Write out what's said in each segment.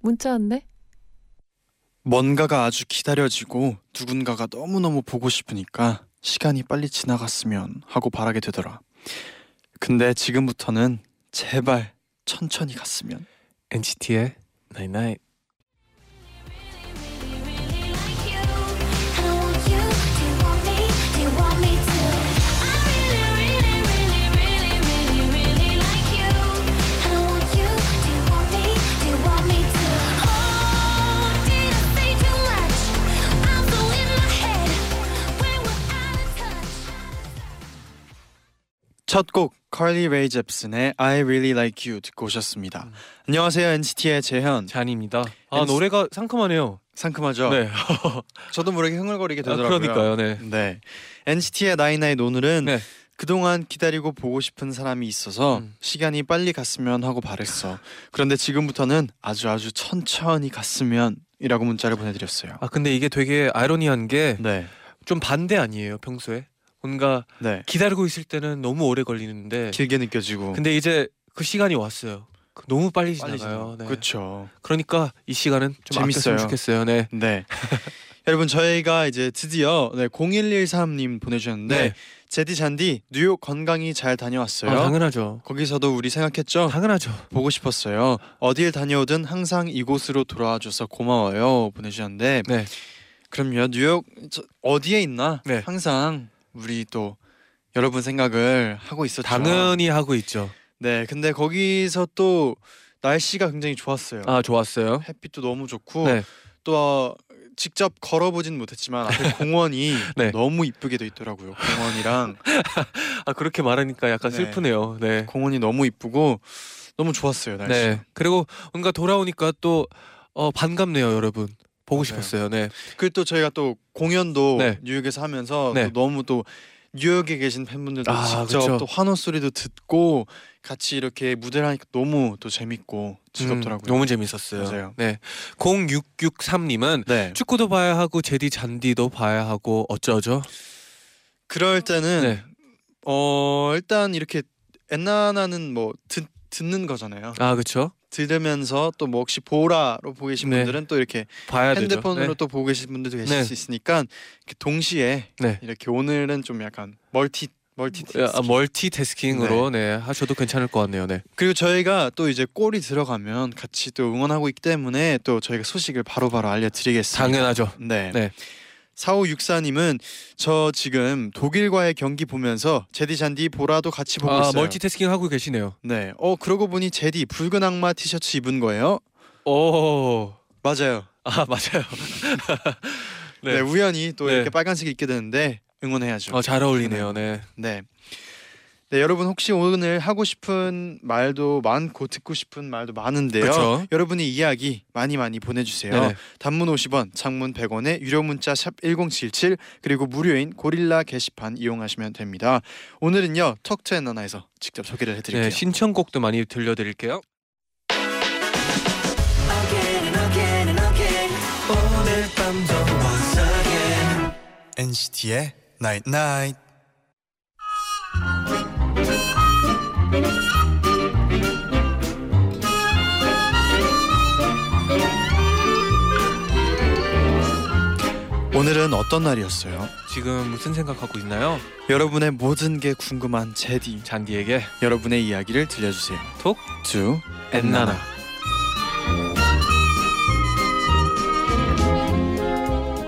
문자 왔네. 뭔가가 아주 기다려지고 누군가가 너무너무 보고 싶으니까 시간이 빨리 지나갔으면 하고 바라게 되더라. 근데 지금부터는 제발 천천히 갔으면. NCT의 Night Night. really 첫곡 칼리 레이 잽슨의 I Really Like You 듣고 오셨습니다. 안녕하세요 NCT의 재현. 잔입니다. 아 NC 노래가 상큼하네요. 상큼하죠? 네. 저도 모르게 흥얼거리게 아, 되더라고요. 그러니까요. 네. 네. NCT의 나인나인 오늘은 네. 그동안 기다리고 보고 싶은 사람이 있어서 음. 시간이 빨리 갔으면 하고 바랬어. 그런데 지금부터는 아주 아주 천천히 갔으면 이라고 문자를 보내드렸어요. 아 근데 이게 되게 아이러니한 게좀 네, 반대 아니에요 평소에 뭔가 네. 기다리고 있을 때는 너무 오래 걸리는데 길게 느껴지고 근데 이제 그 시간이 왔어요. 그 너무 빨리 빨리 지나가요. 네. 그렇죠. 그러니까 이 시간은 좀 재밌어요. 아꼈으면 좋겠어요. 네. 네. 여러분 저희가 이제 드디어 네, 0113님 보내주셨는데 네. 제디 잔디 뉴욕 건강히 잘 다녀왔어요. 아, 당연하죠. 거기서도 우리 생각했죠? 당연하죠. 보고 싶었어요. 어딜 다녀오든 항상 이곳으로 돌아와 줘서 고마워요 보내주셨는데 네. 그럼요 뉴욕 저, 어디에 있나 네. 항상 우리 또 여러분 생각을 하고 있었죠. 당연히 하고 있죠. 네 근데 거기서 또 날씨가 굉장히 좋았어요. 아 좋았어요. 햇빛도 너무 좋고 네. 또 어, 직접 걸어보진 못했지만 앞에 공원이 네. 너무 이쁘게 돼 있더라고요. 공원이랑 아 그렇게 말하니까 약간 네. 슬프네요. 네. 공원이 너무 이쁘고 너무 좋았어요 날씨. 네. 그리고 뭔가 돌아오니까 또 어, 반갑네요, 여러분. 보고. 싶었어요. 네. 그리고 또 저희가 또 공연도 네. 뉴욕에서 하면서 네. 또 너무 또 뉴욕에 계신 팬분들도 아, 직접 그쵸. 또 환호 소리도 듣고 같이 이렇게 무대를 하니까 너무 또 재밌고 즐겁더라고요. 음, 너무 재밌었어요. 맞아요. 네. 0663님은 네. 축구도 봐야 하고 제디 잔디도 봐야 하고 어쩌죠? 그럴 때는 네. 어 일단 이렇게 엔나나는 뭐 듣, 듣는 거잖아요. 아 그렇죠. 들으면서 또 뭐 혹시 보라로 보고 계신 네. 분들은 또 이렇게 봐야 핸드폰으로 되죠. 또 보고 계신 분들도 계실 네. 수 있으니까 이렇게 동시에 네. 이렇게 오늘은 좀 약간 멀티 멀티 네. 아, 멀티태스킹으로 네. 하셔도 괜찮을 것 같네요. 네. 그리고 저희가 또 이제 골이 들어가면 같이 또 응원하고 있기 때문에 또 저희가 소식을 바로바로 알려드리겠습니다. 당연하죠. 네. 네. 4564님은 저 지금 독일과의 경기 보면서 제디 잔디 보라도 같이 보고 아, 있어요. 멀티태스킹 하고 계시네요. 네. 어 그러고 보니 제디 붉은 악마 티셔츠 입은 거예요? 오. 맞아요. 아 맞아요. 네. 네. 우연히 또 네. 이렇게 빨간색 입게 되는데 응원해야죠. 어, 잘 어울리네요. 네. 네. 네 여러분 혹시 오늘 하고 싶은 말도 많고 듣고 싶은 말도 많은데요. 그쵸. 여러분의 이야기 많이 많이 보내주세요. 네네. 단문 50원, 장문 100원에 유료 문자 샵 #1077 그리고 무료인 고릴라 게시판 이용하시면 됩니다. 오늘은요 턱투앤나나에서 직접 소개를 해드릴게요. 네, 신청곡도 많이 들려드릴게요. NCT의 Night Night. 오늘은 어떤 날이었어요? 지금 무슨 생각하고 있나요? 여러분의 모든 게 궁금한 제디. 잔디에게 여러분의 이야기를 들려주세요. 톡투 엔나나.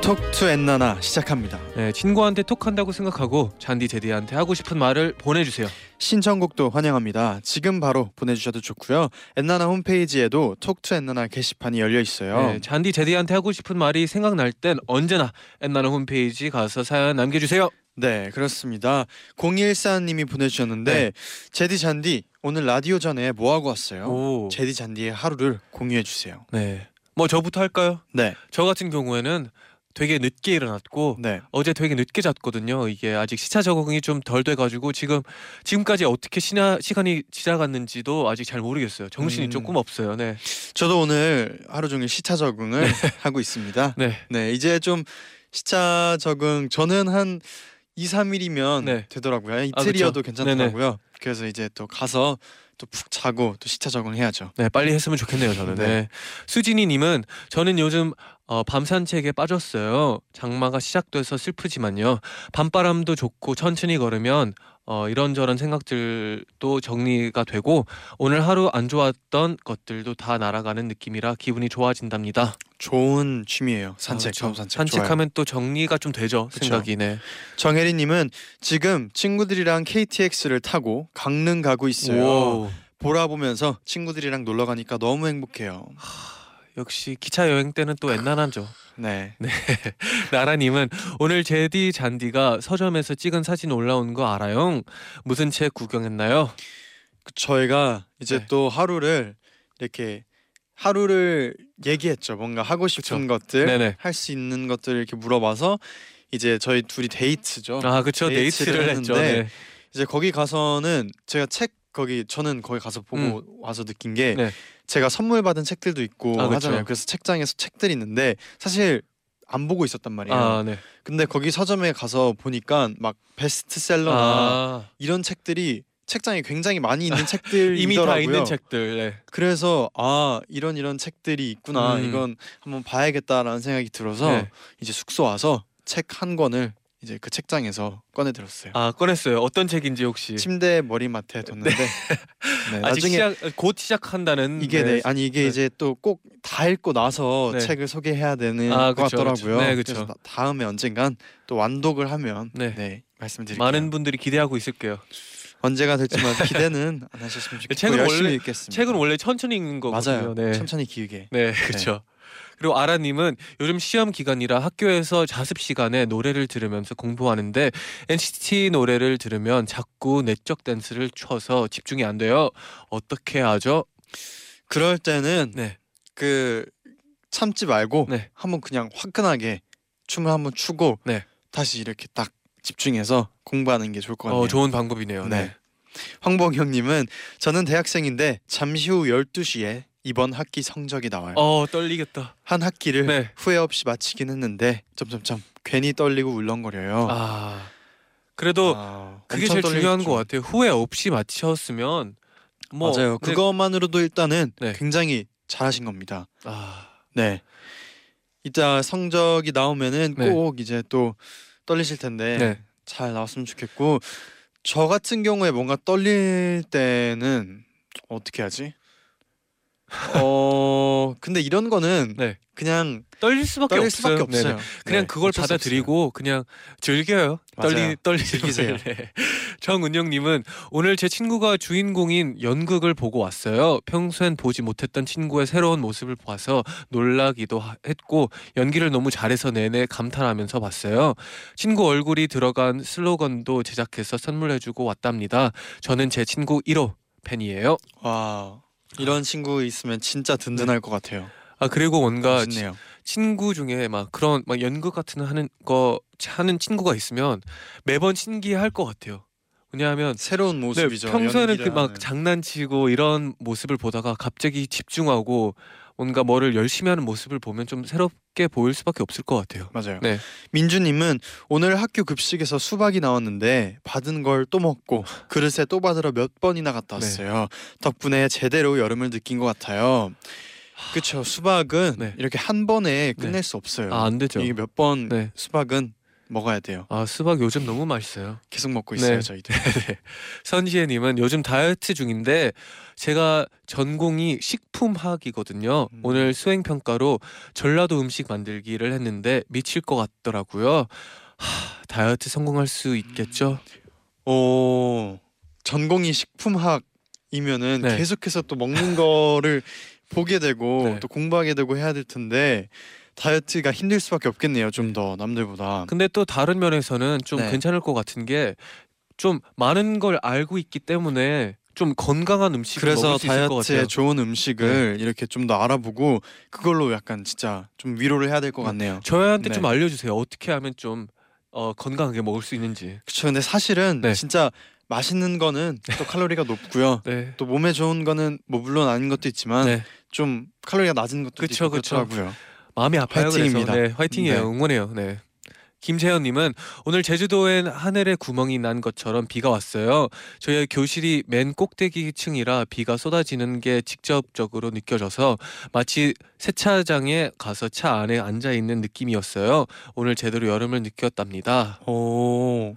톡투 엔나나 시작합니다. 네, 친구한테 톡한다고 생각하고 잔디 제디한테 하고 싶은 말을 보내주세요. 신청곡도 환영합니다. 지금 바로 보내주셔도 좋고요. 엔나나 홈페이지에도 톡투 엔나나 게시판이 열려 있어요. 네, 잔디 제디한테 하고 싶은 말이 생각날 땐 언제나 엔나나 홈페이지 가서 사연 남겨주세요. 네, 그렇습니다. 0214님이 보내주셨는데 네. 제디 잔디 오늘 라디오 전에 뭐 하고 왔어요? 오. 제디 잔디의 하루를 공유해 주세요. 네. 뭐 저부터 할까요? 네, 저 같은 경우에는 되게 늦게 일어났고 네. 어제 되게 늦게 잤거든요. 이게 아직 시차 적응이 좀 덜 돼가지고 지금 지금까지 어떻게 시나, 시간이 지나갔는지도 아직 잘 모르겠어요. 정신이 음. 조금 없어요. 네. 저도 오늘 하루 종일 시차 적응을 하고 있습니다. 네. 네, 이제 좀 시차 적응 저는 한 2, 3일이면 네. 되더라고요. 아, 이틀이어도 그쵸. 괜찮더라고요. 그래서 이제 또 가서 또 푹 자고 또 시차 적응 해야죠. 네, 빨리 했으면 좋겠네요. 저는. 네. 네. 수진이 님은 저는 요즘 어, 밤 산책에 빠졌어요. 장마가 시작돼서 슬프지만요. 밤바람도 좋고 천천히 걸으면 어, 이런저런 생각들도 정리가 되고 오늘 하루 안 좋았던 것들도 다 날아가는 느낌이라 기분이 좋아진답니다. 좋은 취미예요. 산책, 아, 산책. 산책하면 또 정리가 좀 되죠. 그쵸. 생각이 네. 정혜리님은 지금 친구들이랑 KTX를 타고 강릉 가고 있어요. 오, 보라 보면서 친구들이랑 놀러 가니까 너무 행복해요. 역시 기차 여행 때는 또 엔난하죠. 네. 나라님은 오늘 제디 잔디가 서점에서 찍은 사진 올라온 거 알아요? 무슨 책 구경했나요? 그 저희가 이제 네. 또 하루를 이렇게 하루를 얘기했죠. 뭔가 하고 싶은 것들, 네네. 할수 있는 것들을 이렇게 물어봐서 이제 저희 둘이 데이트죠. 아 그쵸 데이트를 데이트를 했죠. 네. 이제 거기 가서는 제가 책 거기 저는 거기 가서 보고 와서 느낀 게 음. 네. 제가 선물 받은 책들도 있고 아. 하잖아요. 그래서 책장에서 책들이 있는데 사실 안 보고 있었단 말이에요. 아 네. 근데 거기 서점에 가서 보니까 막 베스트셀러나 아 이런 책들이 책장에 굉장히 많이 있는 책들이더라고요. 이미 다 있는 책들. 네. 그래서 아 이런 이런 책들이 있구나 음. 이건 한번 봐야겠다라는 생각이 들어서 네. 이제 숙소 와서 책 한 권을 이제 그 책장에서 꺼내 들었어요. 아 꺼냈어요. 어떤 책인지 혹시? 침대 머리맡에 뒀는데 네, 아직 나중에 시작 곧 시작한다는. 이게 네, 아니 이게 네. 이제 또 꼭 다 읽고 나서 네. 책을 소개해야 되는 아, 것 그쵸, 같더라고요. 그쵸. 네, 그쵸. 그래서 나- 다음에 언젠간 또 완독을 하면 네. 네, 말씀드릴게요. 많은 분들이 기대하고 있을게요. 언제가 될지만 기대는 안 하셨으면 좋겠고 책은 열심히 원래- 읽겠습니다. 책은 원래 천천히 읽는 거거든요. 맞아요. 네. 천천히 길게. 네, 그렇죠. 그리고 아라님은 요즘 시험 기간이라 학교에서 자습 시간에 노래를 들으면서 공부하는데 NCT 노래를 들으면 자꾸 내적 댄스를 춰서 집중이 안 돼요. 어떻게 하죠? 그럴 때는 네, 그 참지 말고 네. 한번 그냥 화끈하게 춤을 한번 추고 네. 다시 이렇게 딱 집중해서 공부하는 게 좋을 것 같네요. 어, 좋은 방법이네요. 네. 네. 황봉 형님은 저는 대학생인데 잠시 후 12시에 이번 학기 성적이 나와요. 어, 떨리겠다. 한 학기를 네. 후회 없이 마치긴 했는데 점점점 괜히 떨리고 울렁거려요. 아, 그래도 아, 그게 제일 중요한. 것 같아요. 후회 없이 마치셨으면 뭐 맞아요. 근데- 그것만으로도 일단은 네. 굉장히 잘하신 겁니다. 아, 네. 이따 성적이 나오면은 네. 꼭 이제 또 떨리실 텐데 네. 잘 나왔으면 좋겠고 저 같은 경우에 뭔가 떨릴 때는 어떻게 하지? 어 근데 이런 거는 네. 그냥 떨릴 수밖에 떨릴 없어요. 수밖에 네네. 없어요. 그냥 네, 그걸 어쩔 수 받아들이고 그냥 즐겨요. 떨리 맞아요. 떨리 즐기세요. 정은영님은 오늘 제 친구가 주인공인 연극을 보고 왔어요. 평소엔 보지 못했던 친구의 새로운 모습을 봐서 놀라기도 하- 했고 연기를 너무 잘해서 내내 감탄하면서 봤어요. 친구 얼굴이 들어간 슬로건도 제작해서 선물해주고 왔답니다. 저는 제 친구 1호 팬이에요. 와 이런 친구 있으면 진짜 든든할 것 같아요. 아 그리고 뭔가 멋있네요. 친구 중에 막 그런 막 연극 같은 거 하는 거 하는 친구가 있으면 매번 신기할 것 같아요. 왜냐하면 새로운 네, 모습이죠. 평소에는 그 연기라는. 막 장난치고 이런 모습을 보다가 갑자기 집중하고 뭔가 뭐를 열심히 하는 모습을 보면 좀 새롭게 보일 수밖에 없을 것 같아요. 맞아요. 네. 민주님은 오늘 학교 급식에서 수박이 나왔는데 받은 걸 또 먹고 그릇에 또 받으러 몇 번이나 갔다 네. 왔어요. 덕분에 제대로 여름을 느낀 것 같아요. 그렇죠. 수박은 네. 이렇게 한 번에 끝낼 수 없어요. 아 안 되죠. 이게 몇번 네. 수박은 먹어야 돼요. 아 수박 요즘 너무 맛있어요. 계속 먹고 있어요, 네. 저희도. 선지혜님은 요즘 다이어트 중인데 제가 전공이 식품학이거든요. 음. 오늘 수행 평가로 전라도 음식 만들기를 했는데 미칠 것 같더라고요. 하, 다이어트 성공할 수 있겠죠? 오, 전공이 식품학이면은 네. 계속해서 또 먹는 거를 보게 되고 네. 또 공부하게 되고 해야 될 텐데 다이어트가 힘들 수밖에 없겠네요. 좀 더 남들보다. 근데 또 다른 면에서는 좀 네. 괜찮을 것 같은 게 좀 많은 걸 알고 있기 때문에 좀 건강한 음식을 그래서 먹을 수 있을 것 다이어트에 같아요. 네. 좋은 음식을 이렇게 좀 더 알아보고 그걸로 약간 진짜 좀 위로를 해야 될 것 같네요. 저희한테 네. 좀 알려주세요. 어떻게 하면 좀 어, 건강하게 먹을 수 있는지. 그렇죠. 근데 사실은 네. 진짜 맛있는 거는 또 칼로리가 높고요. 네. 또 몸에 좋은 거는 뭐 물론 아닌 것도 있지만 네. 좀 칼로리가 낮은 것도 그쵸, 있고 그쵸. 그렇더라고요. 마음이 아파요. 화이팅입니다. 그래서. 네, 화이팅이에요. 네. 응원해요. 네. 김재현님은 오늘 제주도엔 하늘에 구멍이 난 것처럼 비가 왔어요. 저희 교실이 맨 꼭대기층이라 비가 쏟아지는 게 직접적으로 느껴져서 마치 세차장에 가서 차 안에 앉아 있는 느낌이었어요. 오늘 제대로 여름을 느꼈답니다. 오.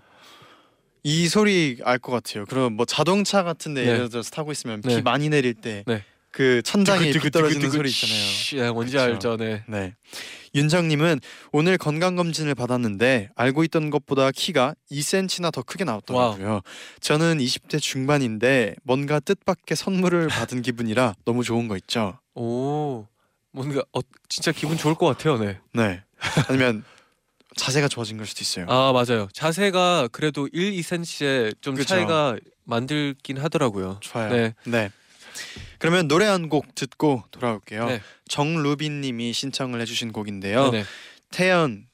이 소리 알 것 같아요. 그럼 뭐 자동차 같은데 네. 예를 들어서 타고 있으면 비 네. 많이 내릴 때 네. 그 두구, 떨어지는 소리 있잖아요. 쉬, 네, 뭔지 그쵸. 알죠. 네. 네. 윤정님은 오늘 건강 검진을 받았는데 알고 있던 것보다 키가 2cm나 더 크게 나왔더라고요. 저는 20대 중반인데 뭔가 뜻밖의 선물을 받은 기분이라 너무 좋은 거 있죠. 오. 뭔가 어, 진짜 기분 좋을 것 같아요. 네. 네. 아니면 자세가 좋아진 걸 수도 있어요. 아 맞아요. 자세가 그래도 1, 2cm의 좀 그쵸. 차이가 만들긴 하더라고요. 좋아요. 네. 네. 그러면 노래 한 곡 듣고 돌아올게요. 네. 정루빈 님이 신청을 해주신 곡인데요. 네네. 태연의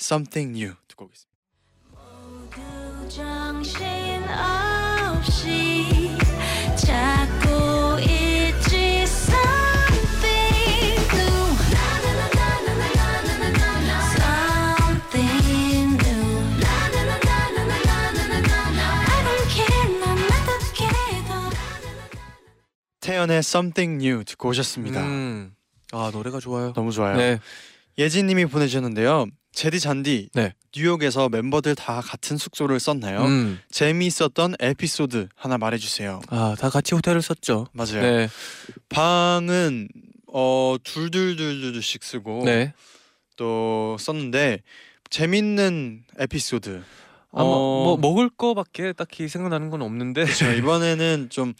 Something New 듣고 오겠습니다. 태연의 Something New 듣고 오셨습니다. 음. 아 노래가 좋아요. 너무 좋아요. 네. 예진님이 보내주셨는데요. 제디 잔디 네. 뉴욕에서 멤버들 다 같은 숙소를 썼나요? 음. 재미있었던 에피소드 하나 말해주세요. 아다 같이 호텔을 썼죠. 맞아요. 네. 방은 어 둘둘둘둘씩 쓰고 네. 또 썼는데 재밌는 에피소드. 아마 어, 뭐 먹을 거밖에 딱히 생각나는 건 없는데. 그렇죠. 이번에는 좀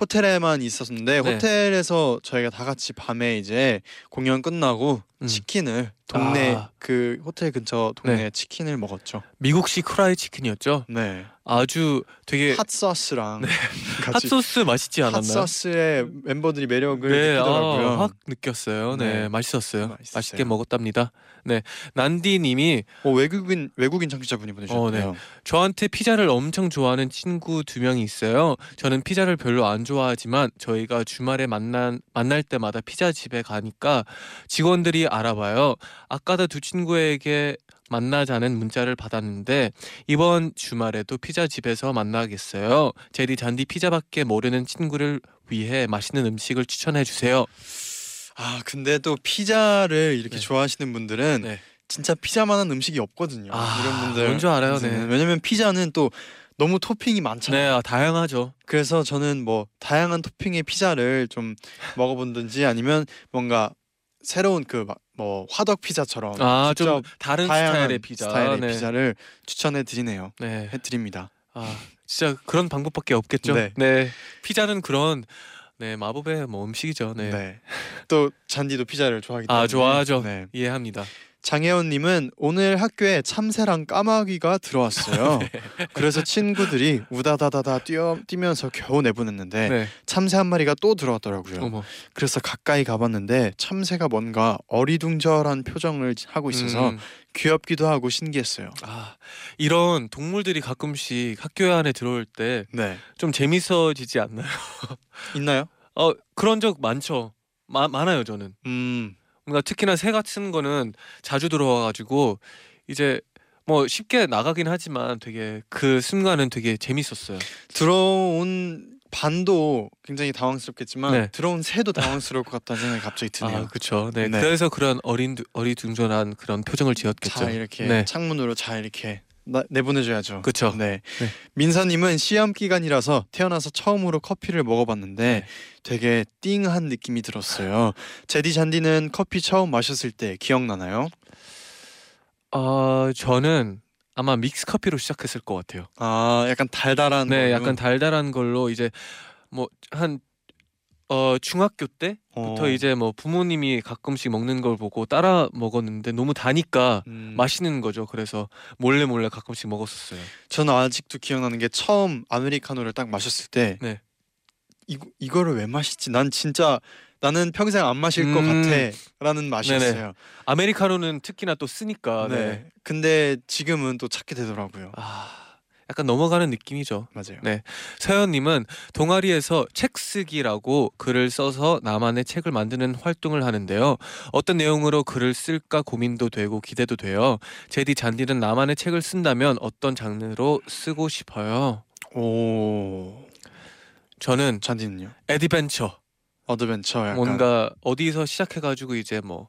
호텔에만 있었는데 네. 호텔에서 저희가 다 같이 밤에 이제 공연 끝나고 음. 치킨을 동네 아. 그 호텔 근처 동네 네. 치킨을 먹었죠. 미국식 프라이 치킨이었죠. 네. 아주 되게 핫소스랑 같이 핫소스 맛있지 않았나요? 핫소스에 멤버들이 매력을 네, 느끼더라고요. 아, 확 느꼈어요. 네, 네. 맛있었어요. 맛있었어요. 맛있게 먹었답니다. 네, 난디님이 어, 외국인 외국인 청취자분이 보내주셨네요. 저한테 피자를 엄청 좋아하는 친구 두 명이 있어요. 저는 피자를 별로 안 좋아하지만 저희가 주말에 만난 만날 때마다 피자 집에 가니까 직원들이 알아봐요. 아까도 두 친구에게 만나자는 문자를 받았는데 이번 주말에도 피자 집에서 만나겠어요. 제디 잔디 피자밖에 모르는 친구를 위해 맛있는 음식을 추천해 주세요. 아 근데 또 피자를 이렇게 네. 좋아하시는 분들은 네. 진짜 피자만한 음식이 없거든요. 아, 이런 분들 뭔지 알아요, 네. 왜냐면 피자는 또 너무 토핑이 많잖아요. 네, 아, 다양하죠. 그래서 저는 뭐 다양한 토핑의 피자를 좀 먹어본든지 아니면 뭔가 새로운 그 뭐 화덕 피자처럼 아, 좀 다른 스타일의 피자. 스타일의 네. 피자를 추천해 드리네요. 네. 해 드립니다. 아 진짜 그런 방법밖에 없겠죠. 네. 네. 피자는 그런 네 마법의 뭐 음식이죠. 네. 네. 또 잔디도 피자를 좋아하기 때문에 아 좋아하죠. 네. 이해합니다. 장혜원님은 오늘 학교에 참새랑 까마귀가 들어왔어요. 네. 그래서 친구들이 우다다다다 뛰어 뛰면서 겨우 내보냈는데 네. 참새 한 마리가 또 들어왔더라고요. 어머. 그래서 가까이 가봤는데 참새가 뭔가 어리둥절한 표정을 하고 있어서 음, 귀엽기도 하고 신기했어요. 아 이런 동물들이 가끔씩 학교 안에 들어올 때좀 네. 재밌어지지 않나요? 있나요? 어 그런 적 많죠. 마, 많아요 저는. 음. 뭔가 특히나 새 같은 거는 자주 들어와가지고 이제 뭐 쉽게 나가긴 하지만 되게 그 순간은 되게 재밌었어요. 들어온 반도 굉장히 당황스럽겠지만 네. 들어온 새도 당황스러울 것 같다는 생각이 갑자기 드네요. 아 그렇죠. 네. 네. 그래서 그런 어린 어리둥절한 그런 표정을 지었겠죠. 잘 이렇게 네. 창문으로 잘 이렇게 나, 내보내줘야죠. 그쵸. 네. 네. 민서님은 시험 기간이라서 태어나서 처음으로 커피를 먹어봤는데 네. 되게 띵한 느낌이 들었어요. 제디 잔디는 커피 처음 마셨을 때 기억나나요? 어 저는 아마 믹스 커피로 시작했을 것 같아요. 아, 약간 달달한. 네, 걸로? 약간 달달한 걸로 이제 뭐 한 어 중학교 때부터 어. 이제 뭐 부모님이 가끔씩 먹는 걸 보고 따라 먹었는데 너무 다니까 음, 맛있는 거죠. 그래서 몰래 몰래 가끔씩 먹었었어요. 저는 아직도 기억나는 게 처음 아메리카노를 딱 마셨을 때 네. 이 이거를 왜 마시지? 난 진짜 나는 평생 안 마실 것 음. 같아라는 맛이었어요. 네네. 아메리카노는 특히나 또 쓰니까. 네. 네. 근데 지금은 또 찾게 되더라고요. 아, 약간 넘어가는 느낌이죠. 맞아요. 네. 서현님은 동아리에서 책 쓰기라고 글을 써서 나만의 책을 만드는 활동을 하는데요. 어떤 내용으로 글을 쓸까 고민도 되고 기대도 돼요. 재디 쟈니는 나만의 책을 쓴다면 어떤 장르로 쓰고 싶어요? 오. 저는 잔디는요? adventure. adventure 약간. 뭔가 어디서 시작해가지고 이제 뭐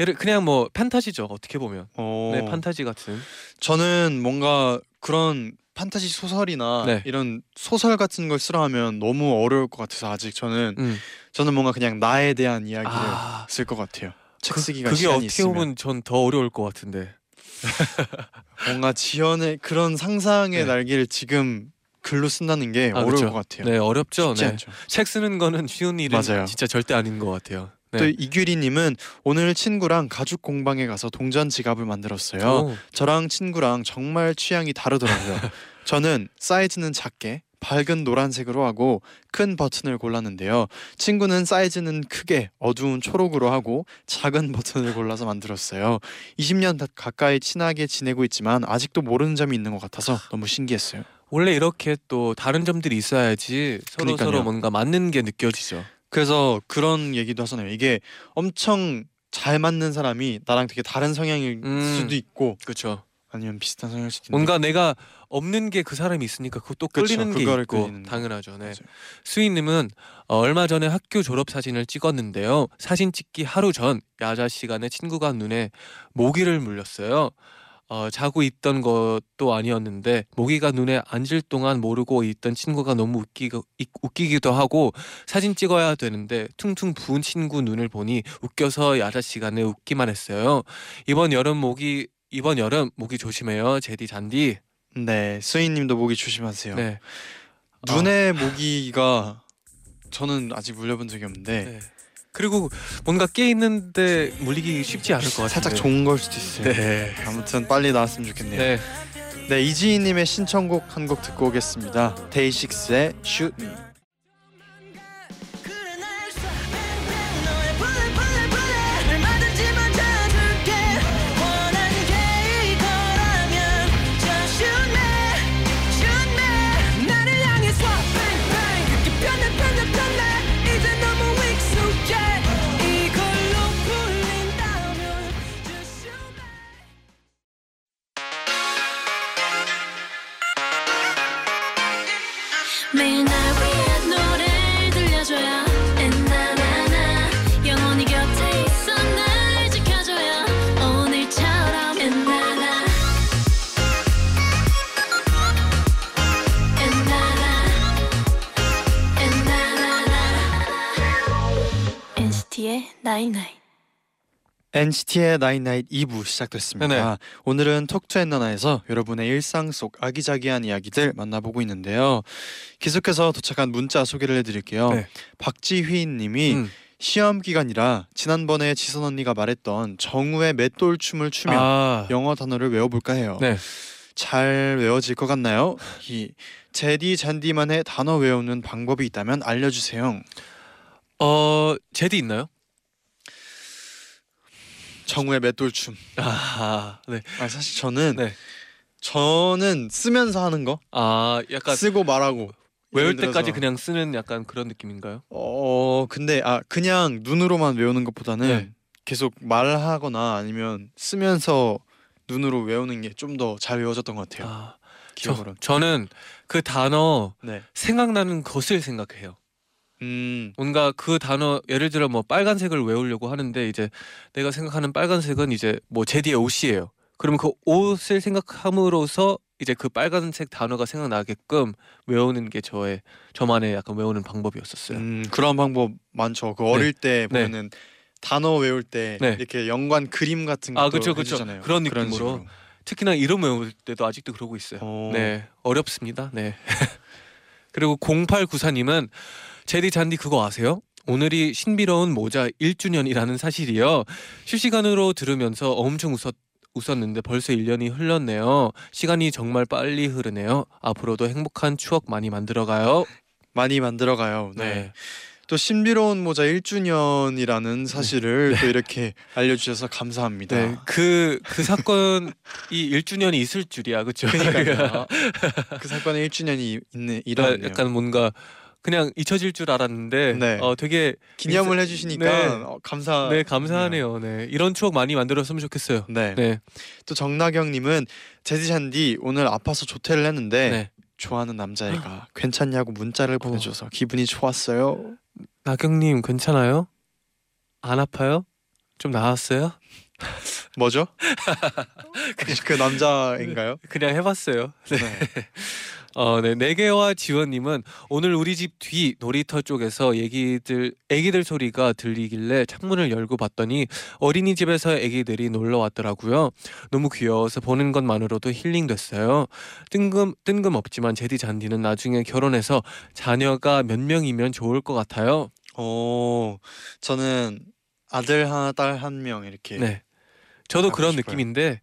예를 그냥 뭐 판타지죠. 어떻게 보면. 오. 네, 판타지 같은. 저는 뭔가 그런 판타지 소설이나 네. 이런 소설 같은 걸 쓰라 하면 너무 어려울 것 같아서 아직 저는 음. 저는 뭔가 그냥 나에 대한 이야기를 아, 쓸것 같아요. 책 그, 쓰기가 그게 어떻게 있으면 보면 전 더 어려울 것 같은데. 뭔가 지연의 그런 상상의 네. 날개를 지금 글로 쓴다는 게 아, 어려울 그쵸. 것 같아요. 네, 어렵죠. 네. 않죠. 책 쓰는 거는 쉬운 일은 맞아요. 진짜 절대 아닌 것 같아요. 네. 또 이규리님은 오늘 친구랑 가죽 공방에 가서 동전 지갑을 만들었어요. 오, 저랑 친구랑 정말 취향이 다르더라고요. 저는 사이즈는 작게 밝은 노란색으로 하고 큰 버튼을 골랐는데요. 친구는 사이즈는 크게 어두운 초록으로 하고 작은 버튼을 골라서 만들었어요. 20년 다- 가까이 친하게 지내고 있지만 아직도 모르는 점이 있는 것 같아서 너무 신기했어요. 원래 이렇게 또 다른 점들이 있어야지 서로 그러니까요. 서로 뭔가 맞는 게 느껴지죠. 그래서 그런 얘기도 하잖아요. 이게 엄청 잘 맞는 사람이 나랑 되게 다른 성향일 음. 수도 있고 그렇죠. 아니면 비슷한 성향일 수도 있는데 뭔가 내가 없는 게 그 사람이 있으니까 그것도 그쵸, 끌리는 게 그거를 있고 끌리는 거. 당연하죠. 네. 맞아요. 수희님은 어, 얼마 전에 학교 졸업 사진을 찍었는데요. 사진 찍기 하루 전 야자 시간에 친구가 눈에 모기를 물렸어요. 어, 자고 있던 것도 아니었는데 모기가 눈에 앉을 동안 모르고 있던 친구가 너무 웃기고, 이- 웃기기도 하고 사진 찍어야 되는데 퉁퉁 부은 친구 눈을 보니 웃겨서 야자 시간에 웃기만 했어요. 이번 여름 모기 이번 여름 모기 조심해요. 제디 잔디. 네, 수인님도 모기 조심하세요. 네. 눈에 모기가 저는 아직 물려본 적이 없는데 네. 그리고 뭔가 깨 있는데 물리기 쉽지 않을 것 같아요. 살짝 좋은 걸 수도 있어요. 네. 아무튼 빨리 나왔으면 좋겠네요. 네, 네. 이지희님의 신청곡 한 곡 듣고 오겠습니다. 데이식스의 Shoot Me. night night NCT의 night night 2부 시작됐습니다. 네네. 오늘은 Talk To 엔나나에서 여러분의 일상 속 아기자기한 이야기들 만나보고 있는데요. 계속해서 도착한 문자 소개를 해드릴게요. 네. 박지휘님이 음. 시험 기간이라 지난번에 지선 언니가 말했던 정우의 맷돌 춤을 추며 아. 영어 단어를 외워볼까 해요. 네. 잘 외워질 것 같나요? 이 제디 잔디만의 단어 외우는 방법이 있다면 알려주세요. 어, 제디 있나요? 정우의 맷돌 춤. 아, 네. 아 사실 저는 네. 저는 쓰면서 하는 거 아, 약간 쓰고 말하고 외울 때까지 그냥 쓰는 약간 그런 느낌인가요? 어 근데 아 그냥 눈으로만 외우는 것보다는 네. 계속 말하거나 아니면 쓰면서 눈으로 외우는 게 좀 더 잘 외워졌던 것 같아요. 아, 기억으로. 저, 저는 그 단어 네. 생각나는 것을 생각해요. 음. 뭔가 그 단어 예를 들어 뭐 빨간색을 외우려고 하는데 이제 내가 생각하는 빨간색은 이제 뭐 제디의 옷이에요. 그러면 그 옷을 생각함으로써 이제 그 빨간색 단어가 생각나게끔 외우는 게 저의 저만의 약간 외우는 방법이었었어요. 음 그런 방법 많죠. 그 어릴 때 네. 보면은 단어 외울 때 네. 이렇게 연관 그림 같은 것도 아, 그쵸, 그쵸. 해주잖아요. 그런 느낌으로. 식으로. 특히나 이름 외울 때도 아직도 그러고 있어요. 어. 네, 어렵습니다. 네. 그리고 0894님은 제디 잔디 그거 아세요? 오늘이 신비로운 모자 1주년이라는 사실이요. 실시간으로 들으면서 엄청 웃었 웃었는데 벌써 1년이 흘렀네요. 시간이 정말 빨리 흐르네요. 앞으로도 행복한 추억 많이 만들어가요. 많이 만들어가요. 네. 네. 또 신비로운 모자 1주년이라는 사실을 또 이렇게 알려주셔서 감사합니다. 네. 그, 그 사건이 1주년이 있을 줄이야. 그쵸? 그러니까요. 그 사건의 1주년이 있네 이러네요. 약간 뭔가 그냥 잊혀질 줄 알았는데 네. 어 되게 기념을 있- 해주시니까 네. 어, 감사. 네 감사하네요. 네 이런 추억 많이 만들었으면 좋겠어요. 네. 네, 또 정나경님은 제디찬디 오늘 아파서 조퇴를 했는데 네. 좋아하는 남자애가 괜찮냐고 문자를 보내줘서 기분이 좋았어요. 나경님 괜찮아요? 안 아파요? 좀 나았어요? 뭐죠? 혹시 그 남자인가요? 그냥 해봤어요. 네. 네. 어, 네. 네개와 지원님은 오늘 우리 집 뒤 놀이터 쪽에서 얘기들 애기들 소리가 들리길래 창문을 열고 봤더니 어린이집에서 애기들이 놀러 왔더라고요. 너무 귀여워서 보는 것만으로도 힐링됐어요. 뜬금 뜬금없지만 제디 잔디는 나중에 결혼해서 자녀가 몇 명이면 좋을 것 같아요. 어, 저는 아들 하나, 딸 한 명 이렇게. 네. 저도 그런 싶어요. 느낌인데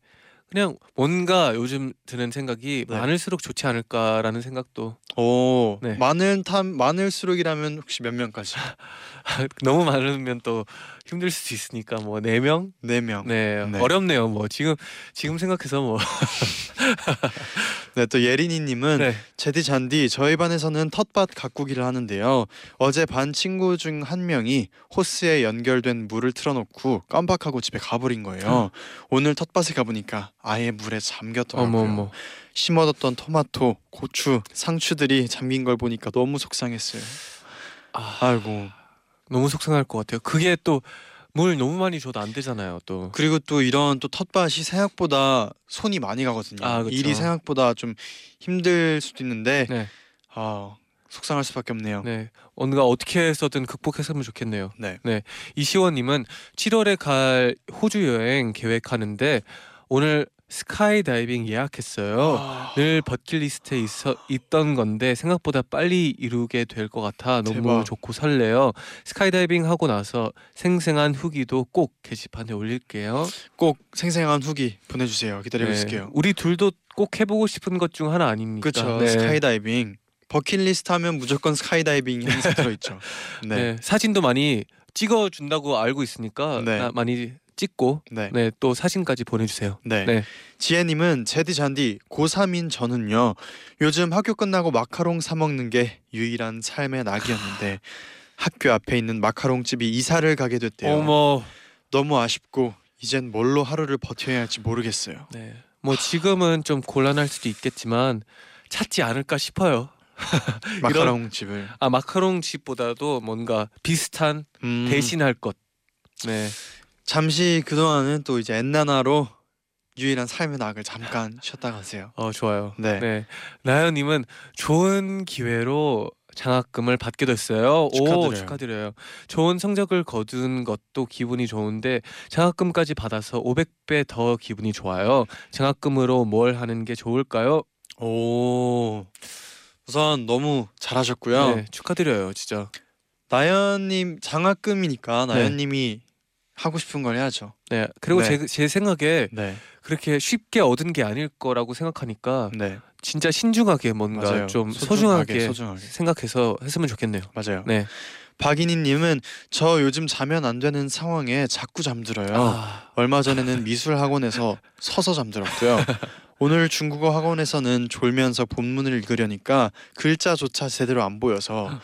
그냥 뭔가 요즘 드는 생각이 네. 많을수록 좋지 않을까라는 생각도 오, 네. 많은 탐 많을수록이라면 혹시 몇 명까지? 너무 많으면 또 힘들 수도 있으니까 뭐 네 명? 네 명. 네, 네. 어렵네요. 뭐 지금 지금 생각해서 뭐 네, 또 예린이님은 네. 제디 잔디 저희 반에서는 텃밭 가꾸기를 하는데요. 어제 반 친구 중 한 명이 호스에 연결된 물을 틀어놓고 깜빡하고 집에 가버린 거예요. 오늘 텃밭에 가보니까 아예 물에 잠겼더라고요. 어머 어머. 심어뒀던 토마토, 고추, 상추들이 잠긴 걸 보니까 너무 속상했어요. 아, 아이고. 너무 속상할 것 같아요. 그게 또 물 너무 많이 줘도 안 되잖아요. 또 그리고 또 이런 또 텃밭이 생각보다 손이 많이 가거든요. 아, 그쵸. 일이 생각보다 좀 힘들 수도 있는데 네, 아 속상할 수밖에 없네요. 네. 뭔가 어떻게 해서든 극복했으면 좋겠네요. 네. 이시원님은 7월에 갈 호주 여행 계획하는데 오늘 스카이 다이빙 예약했어요. 아, 늘 버킷리스트에 있어, 있던 건데 생각보다 빨리 이루게 될 것 같아 너무 대박. 좋고 설레요. 스카이다이빙 하고 나서 생생한 후기도 꼭 게시판에 올릴게요. 꼭 생생한 후기 보내주세요. 기다리고 네, 있을게요. 우리 둘도 꼭 해보고 싶은 것 중 하나 아닙니까? 그렇죠. 네. 스카이다이빙 버킷리스트 하면 무조건 스카이다이빙이 항상 들어있죠. 네. 네. 사진도 많이 찍어 준다고 알고 있으니까 네. 나- 많이 찍고 네. 네, 또 사진까지 보내주세요. 네. 네. 지혜님은 제디 잔디 고3인 저는요 요즘 학교 끝나고 마카롱 사 먹는 게 유일한 삶의 낙이었는데 학교 앞에 있는 마카롱 집이 이사를 가게 됐대요. 어머, 너무 아쉽고 이젠 뭘로 하루를 버텨야 할지 모르겠어요. 네. 뭐 지금은 좀 곤란할 수도 있겠지만 찾지 않을까 싶어요. 마카롱 집을 아 마카롱 집보다도 뭔가 비슷한 음, 대신할 것. 네. 잠시 그 동안은 또 이제 엔나나로 유일한 삶의 낙을 잠깐 쉬었다 가세요. 어 좋아요. 네. 네. 나연님은 좋은 기회로 장학금을 받게 됐어요. 오 축하드려요. 축하드려요. 좋은 성적을 거둔 것도 기분이 좋은데 장학금까지 받아서 500배 더 기분이 좋아요. 장학금으로 뭘 하는 게 좋을까요? 오 우선 너무 잘하셨고요. 네, 축하드려요, 진짜. 나연님 장학금이니까 나연님이 하고 싶은 걸 해야죠. 네. 그리고 네. 제, 제 생각에 네, 그렇게 쉽게 얻은 게 아닐 거라고 생각하니까 네 진짜 신중하게 뭔가 맞아요. 좀 소중하게, 소중하게, 소중하게. 생각해서 했으면 좋겠네요. 맞아요. 네. 박인희님은 저 요즘 자면 안 되는 상황에 자꾸 잠들어요. 아, 얼마 전에는 미술 학원에서 서서 잠들었고요. 오늘 중국어 학원에서는 졸면서 본문을 읽으려니까 글자조차 제대로 안 보여서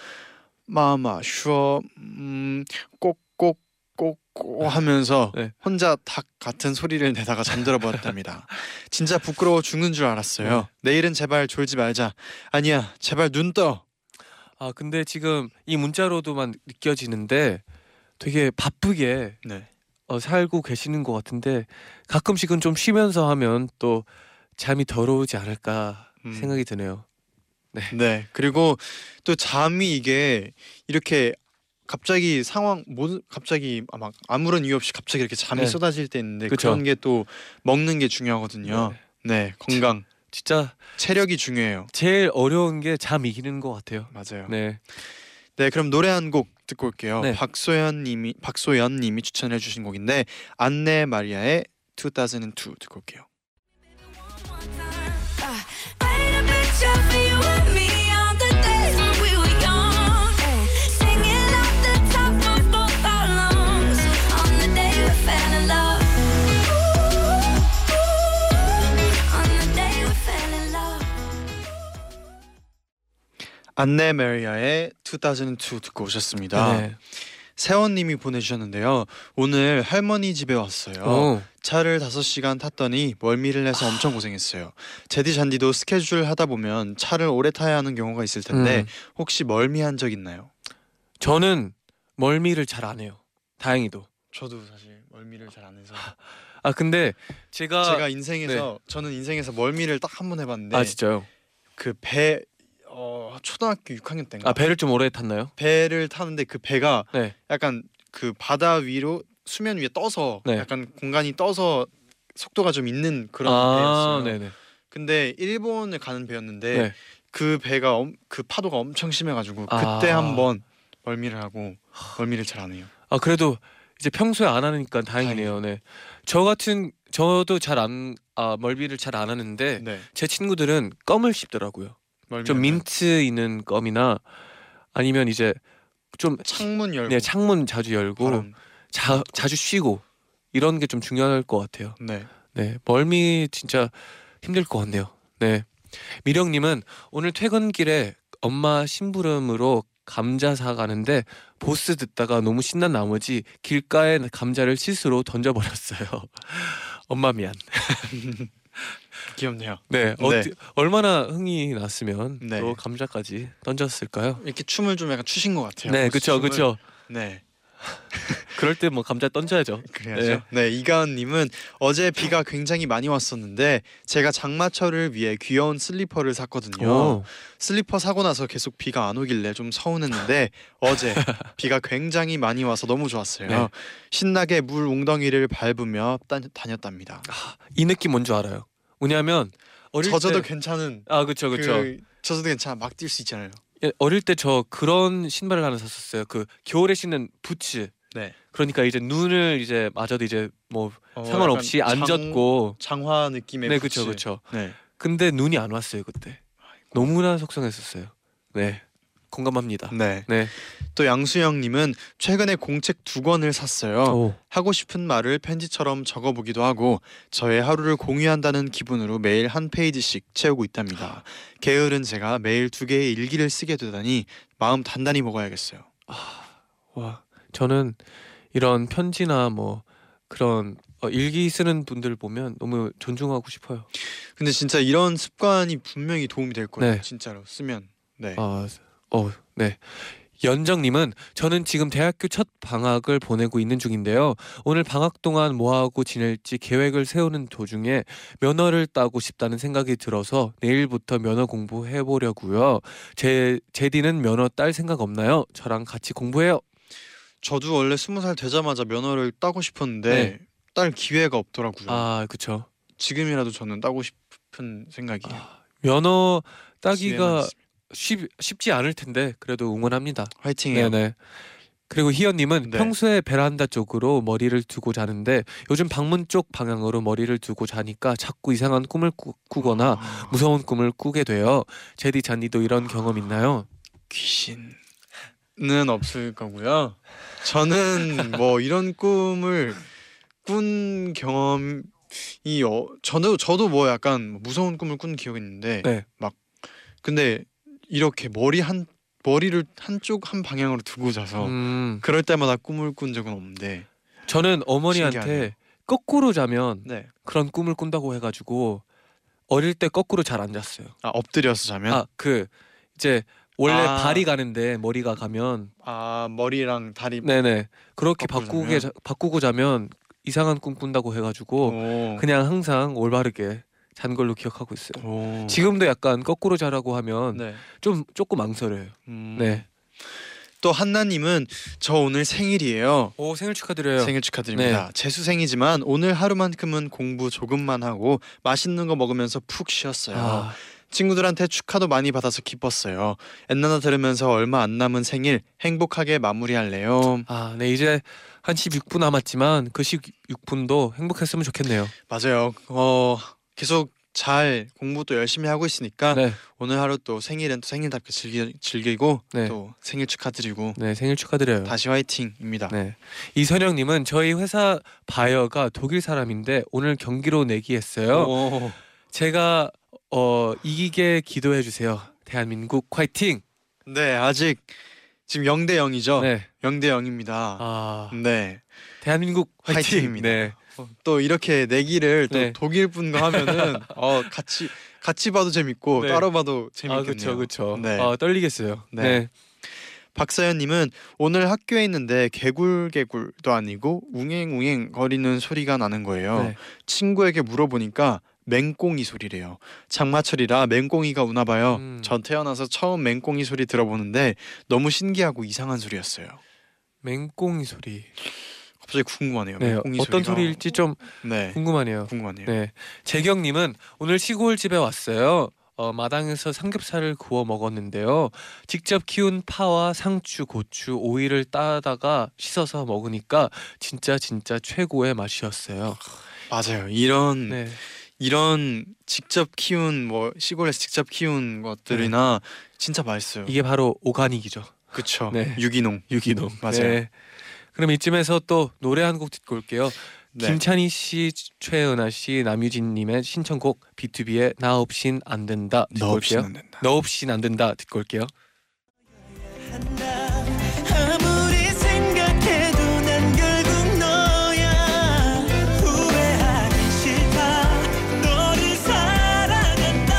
마마 슈어 음 꼭 꼭꼭꼭 하면서 네. 혼자 닭 같은 소리를 내다가 잠들어 버렸답니다. 진짜 부끄러워 죽는 줄 알았어요. 내일은 제발 졸지 말자. 아니야, 제발 눈 떠. 아 근데 지금 이 문자로도만 느껴지는데 되게 바쁘게 네. 어, 살고 계시는 것 같은데 가끔씩은 좀 쉬면서 하면 또 잠이 덜 오지 않을까 음. 생각이 드네요. 네. 그리고 또 잠이 이게 이렇게 갑자기 상황 뭐 갑자기 아마 아무런 이유 없이 갑자기 이렇게 잠이 네. 쏟아질 때 있는데 그쵸. 그런 게 또 먹는 게 중요하거든요. 네. 건강, 진짜 체력이 중요해요. 제일 어려운 게 잠 이기는 것 같아요. 맞아요. 네. 네. 그럼 노래 한 곡 듣고 올게요. 네. 박소연 님이 박소연 님이 추천해 주신 곡인데 안내 마리아의 2002 듣고 올게요. 안네 메리아의 2002 듣고 오셨습니다. 네. 세원님이 보내주셨는데요. 오늘 할머니 집에 왔어요. 오. 차를 5시간 탔더니 멀미를 해서 엄청 고생했어요. 제디 잔디도 스케줄 하다 보면 차를 오래 타야 하는 경우가 있을 텐데 음. 혹시 멀미한 적 있나요? 저는 멀미를 잘 안 해요. 다행히도. 저도 사실 멀미를 잘 안 해서 아 근데 제가, 제가 인생에서 저는 인생에서 멀미를 딱 한 번 해봤는데 아 진짜요? 그 배 어, 초등학교 6학년 때인가 아 배를 좀 오래 탔나요? 배를 타는데 그 배가 네. 약간 그 바다 위로 수면 위에 떠서 네. 약간 공간이 떠서 속도가 좀 있는 그런 아, 배였어요. 네네. 근데 일본을 가는 배였는데 네. 그 배가 엄, 그 파도가 엄청 심해가지고 아. 그때 한번 멀미를 하고 멀미를 잘 안 해요. 아 그래도 이제 평소에 안 하니까 다행이네요. 네. 저 같은 저도 잘 안 아, 멀미를 잘 안 하는데 네. 제 친구들은 껌을 씹더라고요. 좀 민트 있는 껌이나 아니면 이제 좀 창문 열고 네, 창문 자주 열고 바람. 자, 자주 쉬고 이런 게 좀 중요할 것 같아요. 네. 네, 멀미 진짜 힘들 것 같네요. 네, 미령님은 오늘 퇴근길에 엄마 심부름으로 감자 사 가는데 보스 듣다가 너무 신난 나머지 길가에 감자를 실수로 던져버렸어요. 엄마 미안. 귀엽네요. 네, 네. 어디, 얼마나 흥이 났으면 네. 또 감자까지 던졌을까요? 이렇게 춤을 좀 약간 추신 것 같아요. 네, 그렇죠. 그렇죠. 네. 그럴 때 뭐 감자 던져야죠. 그래야죠. 네, 이가은님은 어제 비가 굉장히 많이 왔었는데 제가 장마철을 위해 귀여운 슬리퍼를 샀거든요. 오. 슬리퍼 사고 나서 계속 비가 안 오길래 좀 서운했는데 어제 비가 굉장히 많이 와서 너무 좋았어요. 네. 신나게 물 웅덩이를 밟으며 따, 다녔답니다. 이 느낌 뭔지 알아요. 왜냐하면 어릴 젖어도 때... 괜찮은 아 그렇죠 그렇죠. 그 젖어도 괜찮아 막 뛸 수 있잖아요. 예, 어릴 때 저 그런 신발을 하나 샀었어요. 그 겨울에 신는 부츠. 네. 그러니까 이제 눈을 이제 맞아도 이제 뭐 어, 상관없이 안 장- 젖고. 장화 느낌의 네. 그렇죠 그렇죠. 네. 근데 눈이 안 왔어요 그때. 너무나 속상했었어요. 네 공감합니다. 네. 네. 또 양수영님은 최근에 공책 두 권을 샀어요. 오. 하고 싶은 말을 편지처럼 적어보기도 하고 저의 하루를 공유한다는 기분으로 매일 한 페이지씩 채우고 있답니다. 게으른 제가 매일 두 개의 일기를 쓰게 되다니 마음 단단히 먹어야겠어요. 와 저는 이런 편지나 뭐 그런 어, 일기 쓰는 분들 보면 너무 존중하고 싶어요. 근데 진짜 이런 습관이 분명히 도움이 될 거예요. 네. 진짜로 쓰면. 네. 아, 어, 네. 연정님은 저는 지금 대학교 첫 방학을 보내고 있는 중인데요. 오늘 방학 동안 뭐 하고 지낼지 계획을 세우는 도중에 면허를 따고 싶다는 생각이 들어서 내일부터 면허 공부해 보려고요. 제 제디는 면허 딸 생각 없나요? 저랑 같이 공부해요. 저도 원래 스무 살 되자마자 면허를 따고 싶었는데 네. 딸 기회가 없더라고요. 아, 그렇죠. 지금이라도 저는 따고 싶은 생각이에요. 면허 기회만 따기가 있으면. 쉽, 쉽지 않을 텐데 그래도 응원합니다. 화이팅해요. 네네. 그리고 희연님은 네. 평소에 베란다 쪽으로 머리를 두고 자는데 요즘 방문 쪽 방향으로 머리를 두고 자니까 자꾸 이상한 꿈을 꾸, 꾸거나 아, 무서운 꿈을 꾸게 돼요. 제디 잔디도 이런 경험 있나요? 귀신은 없을 거고요. 저는 뭐 이런 꿈을 꾼 경험이 어, 저도 저도 뭐 약간 무서운 꿈을 꾼 기억이 있는데 네. 막 근데 이렇게 머리 한 머리를 한쪽 한 방향으로 두고 자서 음, 그럴 때마다 꿈을 꾼 적은 없는데 저는 어머니한테 신기하네요. 거꾸로 자면 네. 그런 꿈을 꾼다고 해가지고 어릴 때 거꾸로 잘 안 잤어요. 아 엎드려서 자면 아 그 이제 원래 아. 발이 가는데 머리가 가면 아 머리랑 다리 네네 그렇게 바꾸게 자, 바꾸고 자면 이상한 꿈 꾼다고 해가지고 오. 그냥 항상 올바르게 잔 걸로 기억하고 있어요. 오. 지금도 약간 거꾸로 자라고 하면 네. 좀 조금 망설여요. 음. 네. 또 한나님은 저 오늘 생일이에요. 오 생일 축하드려요. 생일 축하드립니다. 제 수생이지만 오늘 하루만큼은 공부 조금만 하고 맛있는 거 먹으면서 푹 쉬었어요. 아, 친구들한테 축하도 많이 받아서 기뻤어요. 엔나나 들으면서 얼마 안 남은 생일 행복하게 마무리할래요. 아, 네 이제 한 16분 남았지만 그 16분도 행복했으면 좋겠네요. 맞아요. 어 계속 잘 공부 또 열심히 하고 있으니까 네, 오늘 하루 또 생일은 또 생일답게 즐기, 즐기고 네. 또 생일 축하드리고 네 생일 축하드려요. 다시 화이팅입니다. 네. 이선영님은 저희 회사 바이어가 독일 사람인데 오늘 경기로 내기했어요. 오. 제가 어 이기게 기도해 주세요. 대한민국 화이팅. 네 아직 지금 0대 0이죠. 네. 0대 0입니다. 아 네. 대한민국 화이팅! 화이팅입니다. 네. 어, 또 이렇게 내기를 또 네. 독일 분과 하면은 어 같이 같이 봐도 재밌고 네. 따로 봐도 재밌겠네요. 아 그렇죠 그렇죠. 네. 아 떨리겠어요. 네. 네. 박사연님은 오늘 학교에 있는데 개굴개굴도 아니고 웅행웅행 거리는 소리가 나는 거예요. 네. 친구에게 물어보니까 맹꽁이 소리래요. 장마철이라 맹꽁이가 우나 봐요. 음. 전 태어나서 처음 맹꽁이 소리 들어보는데 너무 신기하고 이상한 소리였어요. 맹꽁이 소리. 갑자기 궁금하네요. 네. 어떤. 소리일지 좀 네. 궁금하네요. 궁금하네요. 네. 재경님은 오늘 시골 집에 왔어요. 어, 마당에서 삼겹살을 구워 먹었는데요. 직접 키운 파와 상추, 고추, 오이를 따다가 씻어서 먹으니까 진짜 진짜 최고의 맛이었어요. 맞아요. 이런 네. 이런 직접 키운 뭐 시골에서 직접 키운 것들이나 진짜 맛있어요. 이게 바로 오가닉이죠. 그쵸. 네. 유기농. 유기농. 맞아요. 네. 그럼 이쯤에서 또 노래 한 곡 듣고 올게요. 네. 김찬희 씨, 최은아 씨, 남유진 님의 신청곡 B2B의 나 없인 안 된다 듣고 너 올게요. 없이는 안 된다. 너 없인 안 된다 듣고 올게요. 아무리 생각해도 난 결국 너야 후회하기 싫다 너를 사랑한다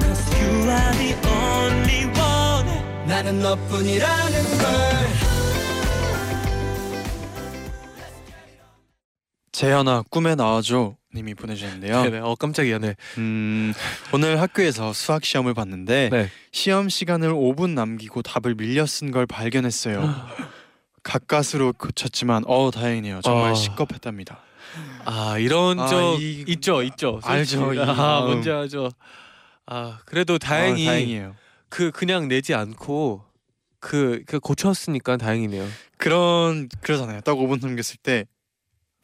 Cause you are the only one 나는 너뿐이라 재현아 꿈에 나와줘 님이 보내주셨는데요. 네네. 어 깜짝이야. 네. 음, 오늘 학교에서 수학 시험을 봤는데 네. 시험 시간을 5분 남기고 답을 밀려 쓴 걸 발견했어요. 가까스로 고쳤지만 어 다행이네요. 정말 아. 시겁했답니다. 아 이런 아, 적 이- 있죠, 있죠. 알죠, 솔직히. 이 아 마음. 뭔지 알죠. 아 그래도 다행히 아, 다행이에요. 그 그냥 내지 않고 그, 그 고쳤으니까 다행이네요. 그런 그러잖아요. 딱 5분 남겼을 때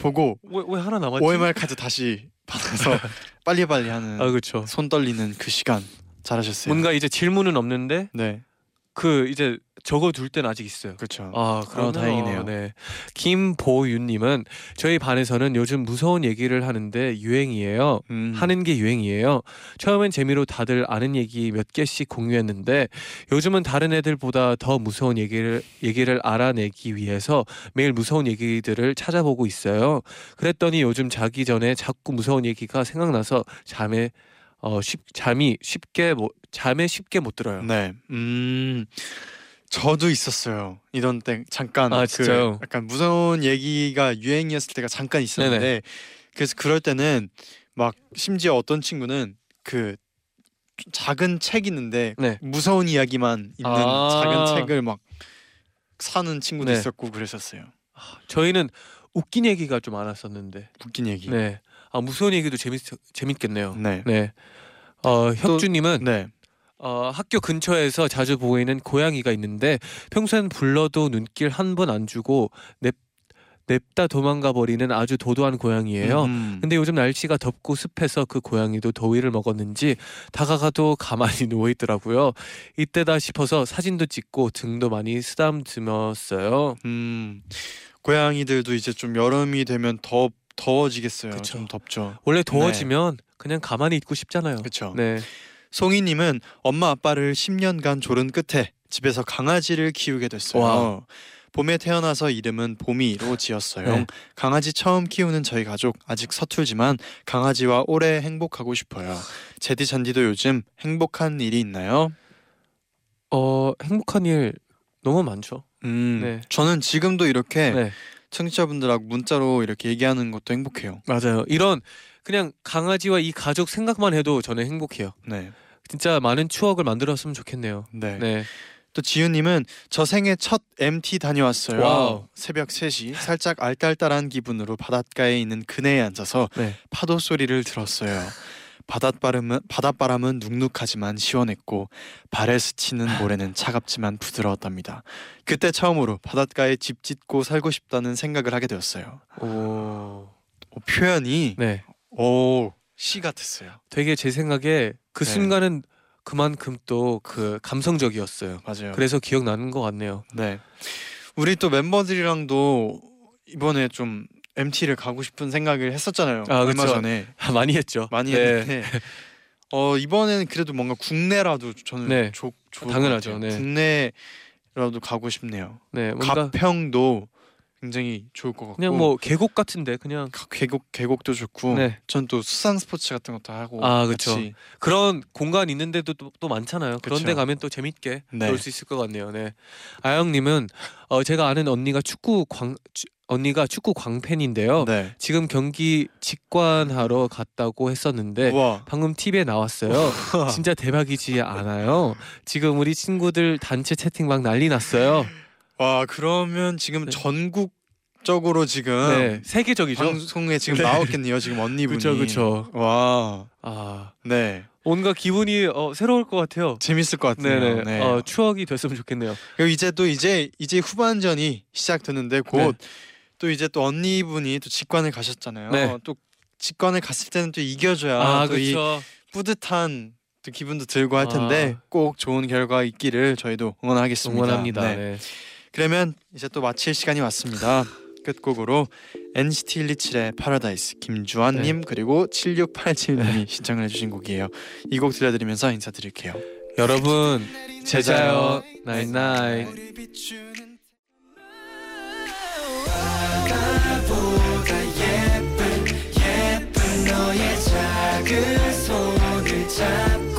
보고 왜, 왜 하나 남았지? OMR 카드 다시 받아서 빨리빨리 하는 아 그렇죠. 손 떨리는 그 시간 잘하셨어요. 뭔가 이제 질문은 없는데 네, 그 이제 적어 둘 때는 아직 있어요. 그렇죠. 아, 그럼 다행이네요. 네. 김보윤님은 저희 반에서는 요즘 무서운 얘기를 하는데 유행이에요. 음. 하는 게 유행이에요. 처음엔 재미로 다들 아는 얘기 몇 개씩 공유했는데 요즘은 다른 애들보다 더 무서운 얘기를 얘기를 알아내기 위해서 매일 무서운 얘기들을 찾아보고 있어요. 그랬더니 요즘 자기 전에 자꾸 무서운 얘기가 생각나서 잠에 어 쉽, 잠이 쉽게 못 잠에 쉽게 못 들어요. 네. 음. 저도 있었어요. 이런 때 잠깐 아, 그? 약간 무서운 얘기가 유행이었을 때가 잠깐 있었는데 네네. 그래서 그럴 때는 막 심지어 어떤 친구는 그 작은 책 있는데 네. 무서운 이야기만 있는 아. 작은 책을 막 사는 친구도 네. 있었고 그랬었어요. 저희는 웃긴 얘기가 좀 많았었는데. 웃긴 얘기. 네. 아 무서운 얘기도 재밌 재밌겠네요. 네. 네. 어 혁주님은 네. 어, 학교 근처에서 자주 보이는 고양이가 있는데 평소엔 불러도 눈길 한 번 안 주고 냅 냅다 도망가 버리는 아주 도도한 고양이에요. 음. 근데 요즘 날씨가 덥고 습해서 그 고양이도 더위를 먹었는지 다가가도 가만히 누워 있더라고요. 이때다 싶어서 사진도 찍고 등도 많이 쓰담듬었어요. 음. 고양이들도 이제 좀 여름이 되면 더 더워지겠어요. 그쵸. 좀 덥죠. 원래 더워지면 그냥 가만히 있고 싶잖아요. 그렇죠. 네. 송이님은 엄마 아빠를 10년간 조른 끝에 집에서 강아지를 키우게 됐어요. 와. 봄에 태어나서 이름은 봄이로 지었어요. 네. 강아지 처음 키우는 저희 가족 아직 서툴지만 강아지와 오래 행복하고 싶어요. 제디 잔디도 요즘 행복한 일이 있나요? 어 행복한 일 너무 많죠. 음, 네. 저는 지금도 이렇게 네. 청취자분들하고 문자로 이렇게 얘기하는 것도 행복해요. 맞아요. 이런 그냥 강아지와 이 가족 생각만 해도 저는 행복해요. 네, 진짜 많은 추억을 만들었으면 좋겠네요. 네. 네. 또 지윤님은 저 생애 첫 MT 다녀왔어요. wow. 새벽 3시 살짝 알딸딸한 기분으로 바닷가에 있는 그네에 앉아서 네. 파도 소리를 들었어요. 바닷바람은 바닷바람은 눅눅하지만 시원했고 발에 스치는 모래는 차갑지만 부드러웠답니다. 그때 처음으로 바닷가에 집 짓고 살고 싶다는 생각을 하게 되었어요. 오. 어, 표현이 네. 오, 시 같았어요. 되게 제 생각에 그 네. 순간은 그만큼 또 그 감성적이었어요. 맞아요. 그래서 기억나는 것 같네요. 네. 우리 또 멤버들이랑도 이번에 좀 MT를 가고 싶은 생각을 했었잖아요. 아, 얼마 그쵸. 전에 많이 했죠. 많이 네. 했는데 어 이번에는 그래도 뭔가 국내라도 저는 네. 것 당연하죠. 네. 국내라도 가고 싶네요. 네, 뭔가 가평도 굉장히 좋을 것 같고 그냥 뭐 계곡 같은데 그냥 가- 계곡 계곡도 좋고 네. 전 또 수상 스포츠 같은 것도 하고 아. 같이 그런 공간 있는데도 또, 또 많잖아요. 그런 데 그쵸. 가면 또 재밌게 네. 놀수 있을 것 같네요. 네. 아영님은 어, 제가 아는 언니가 축구 광 추- 언니가 축구 광팬인데요. 네. 지금 경기 직관하러 갔다고 했었는데 우와 방금 TV에 나왔어요. 진짜 대박이지 않아요? 지금 우리 친구들 단체 채팅방 난리 났어요. 와 그러면 지금 네. 전국 적으로 지금 네, 세계적이죠. 방송에 지금 네. 나왔겠네요 지금 언니분이 그쵸, 그쵸. 와 아, 네. 뭔가 기분이 어, 새로울 것 같아요. 재밌을 것 같아요. 네네. 네. 어, 추억이 됐으면 좋겠네요. 그리고 이제 또 이제 이제 후반전이 시작되는데 곧 또 이제 또 언니분이 또 직관을 가셨잖아요. 네. 또 직관을 갔을 때는 또 이겨줘야 아, 또이 그렇죠. 뿌듯한 또 기분도 들고 할 텐데 아. 꼭 좋은 결과 있기를 저희도 응원하겠습니다. 응원합니다. 네. 네. 그러면 이제 또 마칠 시간이 왔습니다. 끝곡으로 NCT 127의 파라다이스 김주환님 그리고 7687 님이 신청을 해주신 곡이에요. 이 곡 들려드리면서 인사드릴게요. 여러분 제자요 나잇나잇 작은 손을 잡